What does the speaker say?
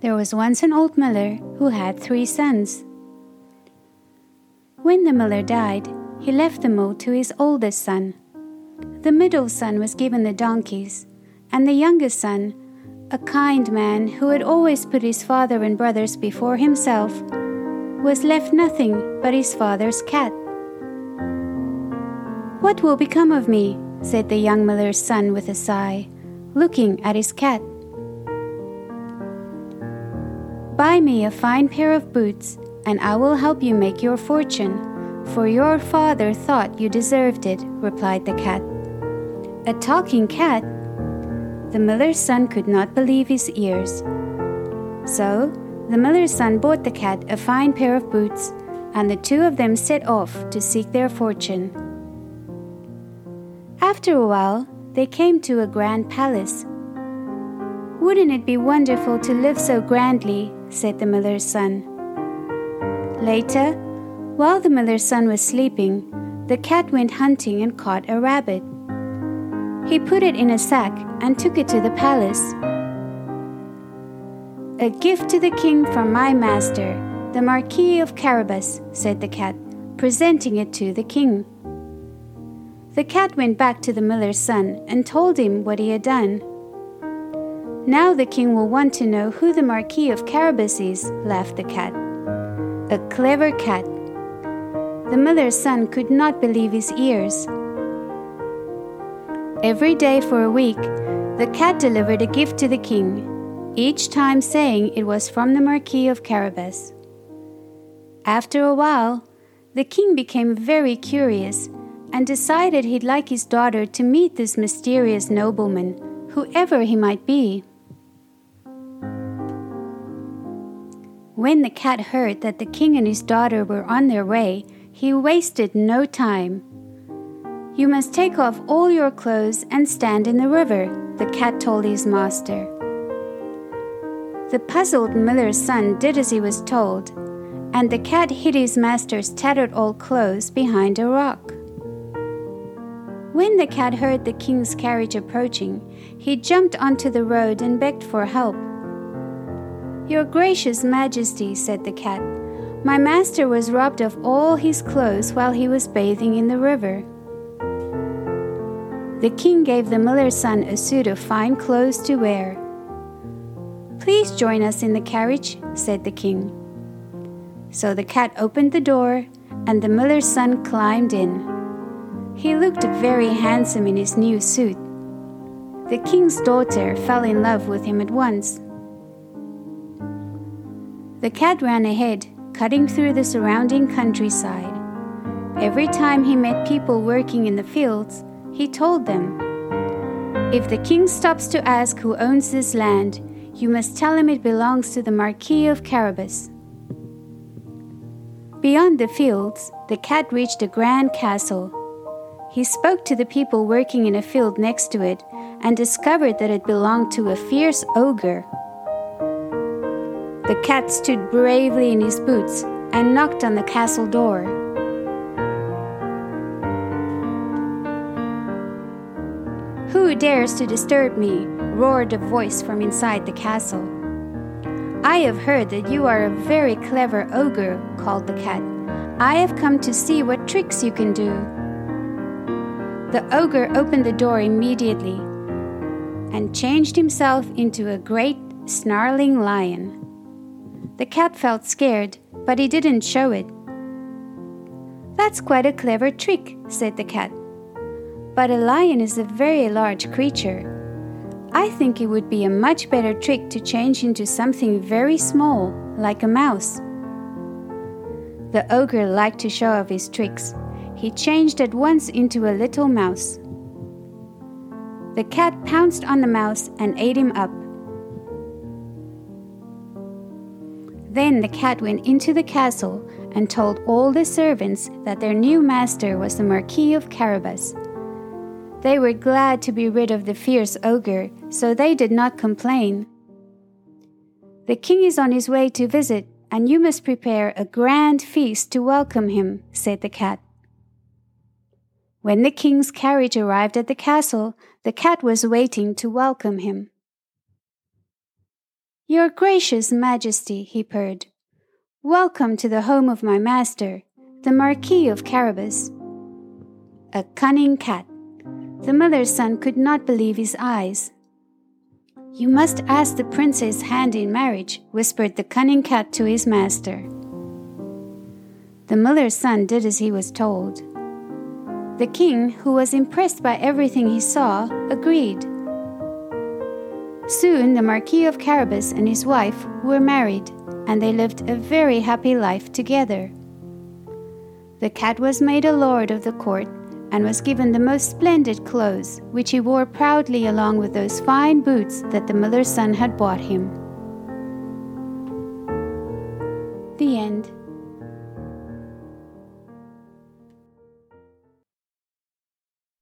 There was once an old miller who had three sons. When the miller died, he left the mold to his oldest son. The middle son was given the donkeys, and the youngest son, a kind man who had always put his father and brothers before himself, was left nothing but his father's cat. What will become of me? said the young miller's son with a sigh, looking at his cat. Buy me a fine pair of boots, and I will help you make your fortune, for your father thought you deserved it, replied the cat. A talking cat? The miller's son could not believe his ears. So, the miller's son bought the cat a fine pair of boots, and the two of them set off to seek their fortune. After a while, they came to a grand palace. Wouldn't it be wonderful to live so grandly said the miller's son. Later, while the miller's son was sleeping, the cat went hunting and caught a rabbit. He put it in a sack and took it to the palace. A gift to the king from my master, the Marquis of Carabas, said the cat, presenting it to the king. The cat went back to the miller's son and told him what he had done. Now the king will want to know who the Marquis of Carabas is, laughed the cat. A clever cat. The mother's son could not believe his ears. Every day for a week, the cat delivered a gift to the king, each time saying it was from the Marquis of Carabas. After a while, the king became very curious and decided he'd like his daughter to meet this mysterious nobleman, whoever he might be. When the cat heard that the king and his daughter were on their way, he wasted no time. You must take off all your clothes and stand in the river, the cat told his master. The puzzled miller's son did as he was told, and the cat hid his master's tattered old clothes behind a rock. When the cat heard the king's carriage approaching, he jumped onto the road and begged for help. Your gracious majesty, said the cat, my master was robbed of all his clothes while he was bathing in the river. The king gave the miller's son a suit of fine clothes to wear. Please join us in the carriage, said the king. So the cat opened the door, and the miller's son climbed in. He looked very handsome in his new suit. The king's daughter fell in love with him at once. The cat ran ahead, cutting through the surrounding countryside. Every time he met people working in the fields, he told them, If the king stops to ask who owns this land, you must tell him it belongs to the Marquis of Carabas. Beyond the fields, the cat reached a grand castle. He spoke to the people working in a field next to it and discovered that it belonged to a fierce ogre the cat stood bravely in his boots and knocked on the castle door. Who dares to disturb me? roared a voice from inside the castle. I have heard that you are a very clever ogre, called the cat. I have come to see what tricks you can do. The ogre opened the door immediately and changed himself into a great snarling lion. The cat felt scared, but he didn't show it. That's quite a clever trick, said the cat. But a lion is a very large creature. I think it would be a much better trick to change into something very small, like a mouse. The ogre liked to show off his tricks. He changed at once into a little mouse. The cat pounced on the mouse and ate him up. Then the cat went into the castle and told all the servants that their new master was the Marquis of Carabas. They were glad to be rid of the fierce ogre, so they did not complain. The king is on his way to visit, and you must prepare a grand feast to welcome him, said the cat. When the king's carriage arrived at the castle, the cat was waiting to welcome him. Your gracious majesty, he purred. Welcome to the home of my master, the Marquis of Carabas. A cunning cat. The mother's son could not believe his eyes. You must ask the prince's hand in marriage, whispered the cunning cat to his master. The miller's son did as he was told. The king, who was impressed by everything he saw, agreed. Soon the Marquis of Carabas and his wife were married, and they lived a very happy life together. The cat was made a lord of the court and was given the most splendid clothes, which he wore proudly along with those fine boots that the miller's son had bought him.